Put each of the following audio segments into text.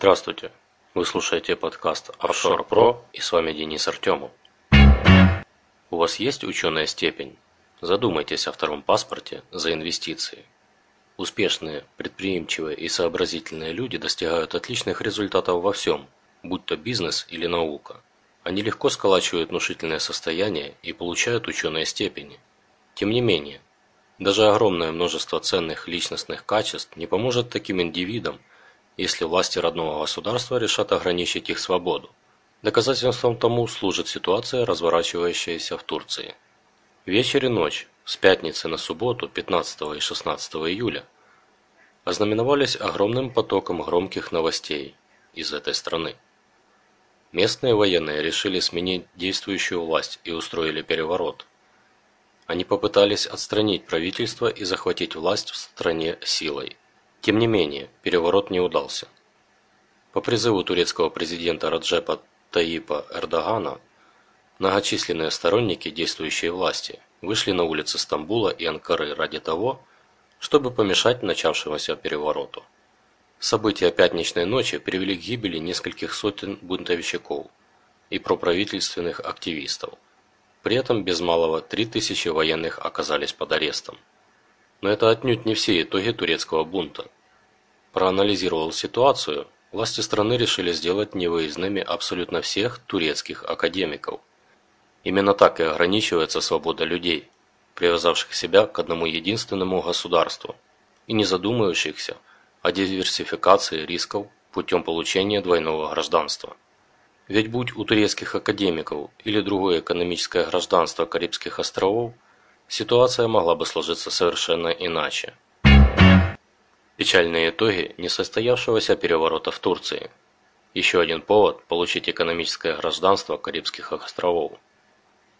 Здравствуйте! Вы слушаете подкаст Offshore Pro и с вами Денис Артемов. У вас есть ученая степень? Задумайтесь о втором паспорте за инвестиции. Успешные, предприимчивые и сообразительные люди достигают отличных результатов во всем, будь то бизнес или наука. Они легко сколачивают внушительное состояние и получают ученые степени. Тем не менее, даже огромное множество ценных личностных качеств не поможет таким индивидам, если власти родного государства решат ограничить их свободу. Доказательством тому служит ситуация, разворачивающаяся в Турции. Вечер и ночь, с пятницы на субботу 15 и 16 июля, ознаменовались огромным потоком громких новостей из этой страны. Местные военные решили сменить действующую власть и устроили переворот. Они попытались отстранить правительство и захватить власть в стране силой. Тем не менее, переворот не удался. По призыву турецкого президента Раджепа Таипа Эрдогана, многочисленные сторонники действующей власти вышли на улицы Стамбула и Анкары ради того, чтобы помешать начавшемуся перевороту. События пятничной ночи привели к гибели нескольких сотен бунтовщиков и проправительственных активистов. При этом без малого 3000 военных оказались под арестом. Но это отнюдь не все итоги турецкого бунта. Проанализировал ситуацию, власти страны решили сделать невыездными абсолютно всех турецких академиков. Именно так и ограничивается свобода людей, привязавших себя к одному единственному государству и не задумывающихся о диверсификации рисков путем получения двойного гражданства. Ведь будь у турецких академиков или другое экономическое гражданство Карибских островов, ситуация могла бы сложиться совершенно иначе. Печальные итоги несостоявшегося переворота в Турции. Еще один повод получить экономическое гражданство Карибских островов.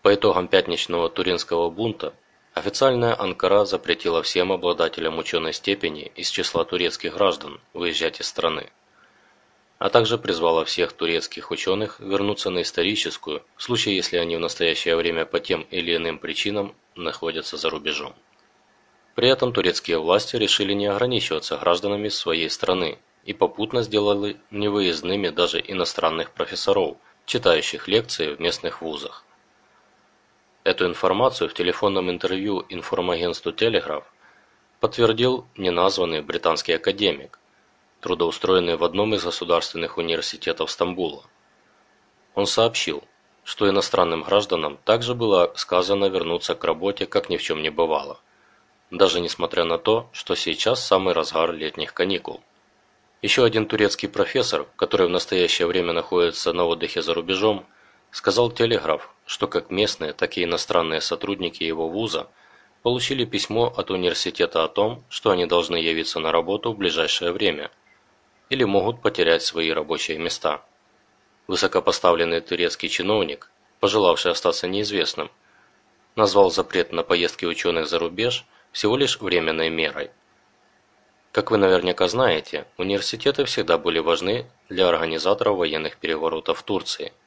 По итогам пятничного туринского бунта Официальная Анкара запретила всем обладателям ученой степени из числа турецких граждан выезжать из страны, а также призвала всех турецких ученых вернуться на историческую, в случае если они в настоящее время по тем или иным причинам находятся за рубежом. При этом турецкие власти решили не ограничиваться гражданами своей страны и попутно сделали невыездными даже иностранных профессоров, читающих лекции в местных вузах. Эту информацию в телефонном интервью информагентству «Телеграф» подтвердил неназванный британский академик, трудоустроенный в одном из государственных университетов Стамбула. Он сообщил, что иностранным гражданам также было сказано вернуться к работе, как ни в чем не бывало, даже несмотря на то, что сейчас самый разгар летних каникул. Еще один турецкий профессор, который в настоящее время находится на отдыхе за рубежом, сказал Телеграф, что как местные, так и иностранные сотрудники его вуза получили письмо от университета о том, что они должны явиться на работу в ближайшее время или могут потерять свои рабочие места. Высокопоставленный турецкий чиновник, пожелавший остаться неизвестным, назвал запрет на поездки ученых за рубеж всего лишь временной мерой. Как вы наверняка знаете, университеты всегда были важны для организаторов военных переворотов в Турции –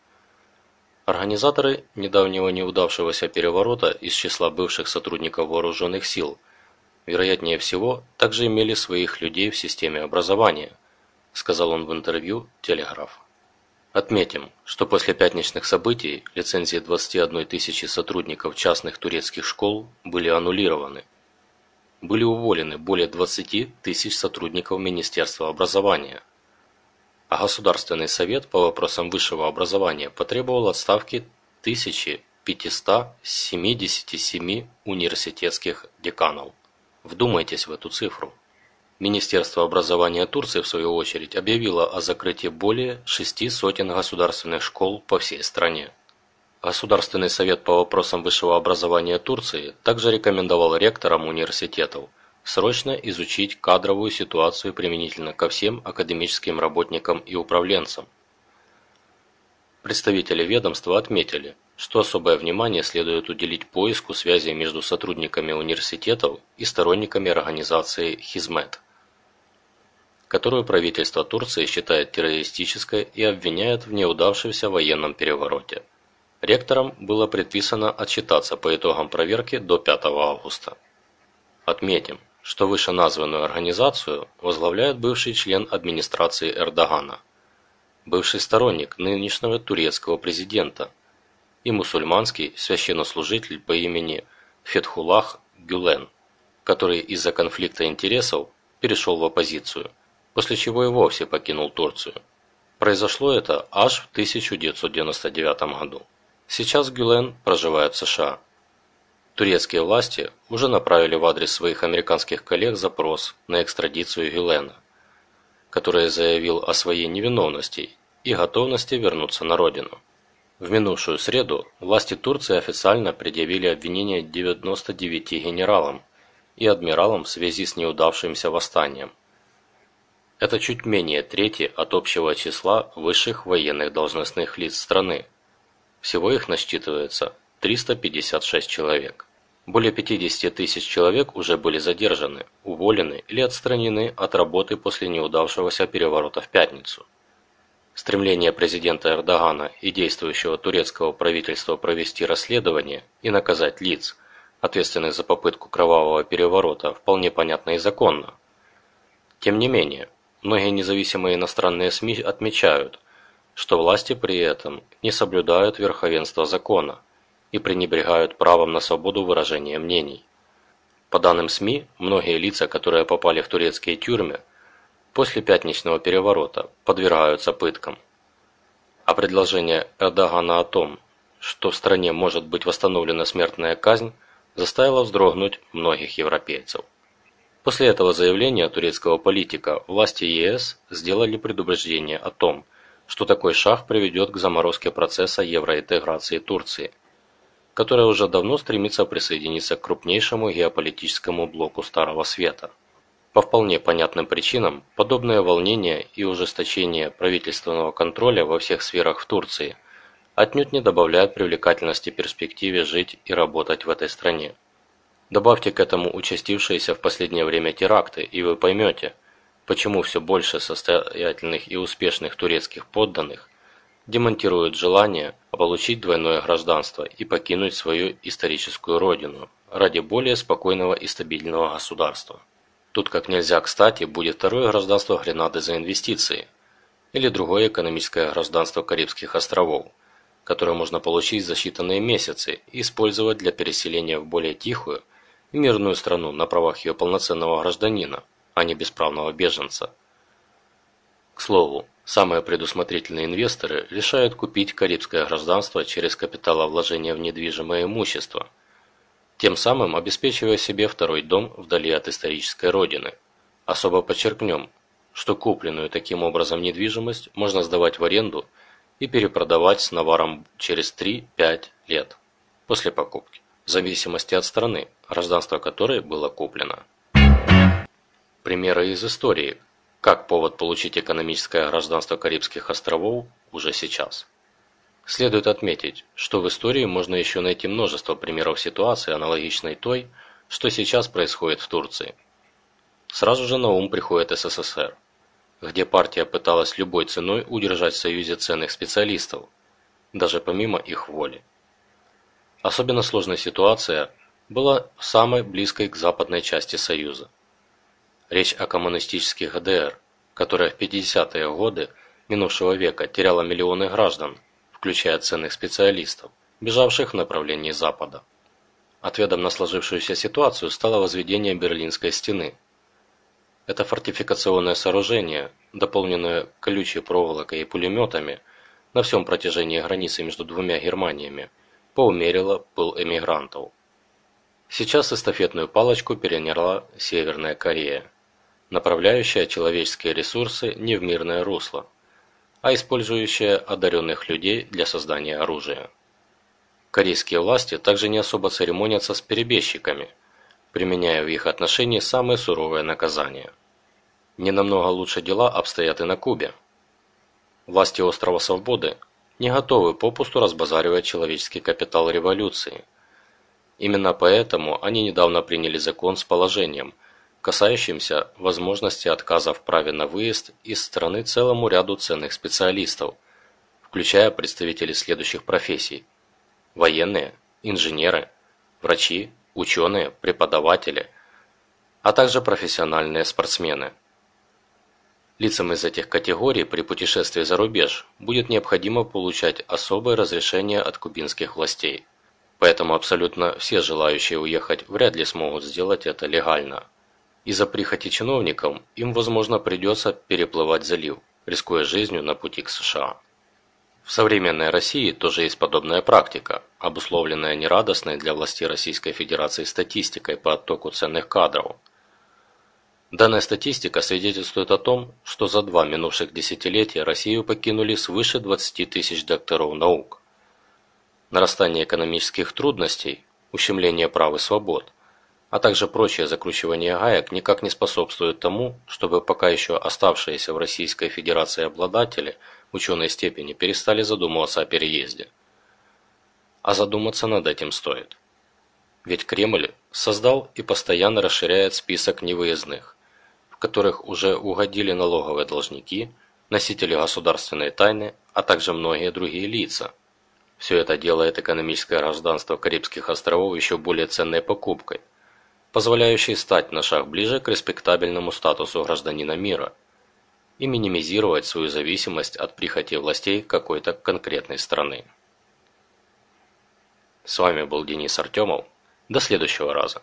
Организаторы недавнего неудавшегося переворота из числа бывших сотрудников вооруженных сил, вероятнее всего, также имели своих людей в системе образования, сказал он в интервью «Телеграф». Отметим, что после пятничных событий лицензии 21 тысячи сотрудников частных турецких школ были аннулированы. Были уволены более 20 тысяч сотрудников Министерства образования – а Государственный совет по вопросам высшего образования потребовал отставки 1577 университетских деканов. Вдумайтесь в эту цифру. Министерство образования Турции, в свою очередь, объявило о закрытии более шести сотен государственных школ по всей стране. Государственный совет по вопросам высшего образования Турции также рекомендовал ректорам университетов – срочно изучить кадровую ситуацию применительно ко всем академическим работникам и управленцам. Представители ведомства отметили, что особое внимание следует уделить поиску связи между сотрудниками университетов и сторонниками организации «Хизмет», которую правительство Турции считает террористической и обвиняет в неудавшемся военном перевороте. Ректорам было предписано отчитаться по итогам проверки до 5 августа. Отметим, что вышеназванную организацию возглавляет бывший член администрации Эрдогана, бывший сторонник нынешнего турецкого президента и мусульманский священнослужитель по имени Фетхулах Гюлен, который из-за конфликта интересов перешел в оппозицию, после чего и вовсе покинул Турцию. Произошло это аж в 1999 году. Сейчас Гюлен проживает в США. Турецкие власти уже направили в адрес своих американских коллег запрос на экстрадицию Гюлена, который заявил о своей невиновности и готовности вернуться на родину. В минувшую среду власти Турции официально предъявили обвинение 99 генералам и адмиралам в связи с неудавшимся восстанием – это чуть менее трети от общего числа высших военных должностных лиц страны. Всего их насчитывается 356 человек. Более 50 тысяч человек уже были задержаны, уволены или отстранены от работы после неудавшегося переворота в пятницу. Стремление президента Эрдогана и действующего турецкого правительства провести расследование и наказать лиц, ответственных за попытку кровавого переворота, вполне понятно и законно. Тем не менее, Многие независимые иностранные СМИ отмечают, что власти при этом не соблюдают верховенство закона и пренебрегают правом на свободу выражения мнений. По данным СМИ, многие лица, которые попали в турецкие тюрьмы, после пятничного переворота подвергаются пыткам. А предложение Эрдогана о том, что в стране может быть восстановлена смертная казнь, заставило вздрогнуть многих европейцев. После этого заявления турецкого политика власти ЕС сделали предупреждение о том, что такой шаг приведет к заморозке процесса евроинтеграции Турции, которая уже давно стремится присоединиться к крупнейшему геополитическому блоку Старого Света. По вполне понятным причинам, подобное волнение и ужесточение правительственного контроля во всех сферах в Турции отнюдь не добавляют привлекательности перспективе жить и работать в этой стране. Добавьте к этому участившиеся в последнее время теракты, и вы поймете, почему все больше состоятельных и успешных турецких подданных демонтируют желание получить двойное гражданство и покинуть свою историческую родину ради более спокойного и стабильного государства. Тут как нельзя кстати будет второе гражданство Гренады за инвестиции или другое экономическое гражданство Карибских островов, которое можно получить за считанные месяцы и использовать для переселения в более тихую мирную страну на правах ее полноценного гражданина, а не бесправного беженца. К слову, самые предусмотрительные инвесторы решают купить карибское гражданство через капиталовложение в недвижимое имущество, тем самым обеспечивая себе второй дом вдали от исторической родины. Особо подчеркнем, что купленную таким образом недвижимость можно сдавать в аренду и перепродавать с наваром через 3-5 лет после покупки в зависимости от страны, гражданство которой было куплено. Примеры из истории, как повод получить экономическое гражданство Карибских островов уже сейчас. Следует отметить, что в истории можно еще найти множество примеров ситуации, аналогичной той, что сейчас происходит в Турции. Сразу же на ум приходит СССР, где партия пыталась любой ценой удержать в Союзе ценных специалистов, даже помимо их воли. Особенно сложная ситуация была самой близкой к западной части Союза. Речь о коммунистических ГДР, которая в 50-е годы минувшего века теряла миллионы граждан, включая ценных специалистов, бежавших в направлении Запада. Ответом на сложившуюся ситуацию стало возведение Берлинской стены. Это фортификационное сооружение, дополненное колючей проволокой и пулеметами на всем протяжении границы между двумя Германиями, поумерила пыл эмигрантов. Сейчас эстафетную палочку переняла Северная Корея, направляющая человеческие ресурсы не в мирное русло, а использующая одаренных людей для создания оружия. Корейские власти также не особо церемонятся с перебежчиками, применяя в их отношении самые суровые наказания. Не намного лучше дела обстоят и на Кубе. Власти острова Свободы не готовы попусту разбазаривать человеческий капитал революции. Именно поэтому они недавно приняли закон с положением, касающимся возможности отказа в праве на выезд из страны целому ряду ценных специалистов, включая представителей следующих профессий – военные, инженеры, врачи, ученые, преподаватели, а также профессиональные спортсмены – Лицам из этих категорий при путешествии за рубеж будет необходимо получать особое разрешение от кубинских властей. Поэтому абсолютно все желающие уехать вряд ли смогут сделать это легально. Из-за прихоти чиновникам им, возможно, придется переплывать залив, рискуя жизнью на пути к США. В современной России тоже есть подобная практика, обусловленная нерадостной для властей Российской Федерации статистикой по оттоку ценных кадров. Данная статистика свидетельствует о том, что за два минувших десятилетия Россию покинули свыше 20 тысяч докторов наук. Нарастание экономических трудностей, ущемление прав и свобод, а также прочее закручивание гаек никак не способствует тому, чтобы пока еще оставшиеся в Российской Федерации обладатели – ученой степени перестали задумываться о переезде. А задуматься над этим стоит. Ведь Кремль создал и постоянно расширяет список невыездных, в которых уже угодили налоговые должники, носители государственной тайны, а также многие другие лица. Все это делает экономическое гражданство Карибских островов еще более ценной покупкой, позволяющей стать на шаг ближе к респектабельному статусу гражданина мира – и минимизировать свою зависимость от прихоти властей какой-то конкретной страны. С вами был Денис Артемов. До следующего раза.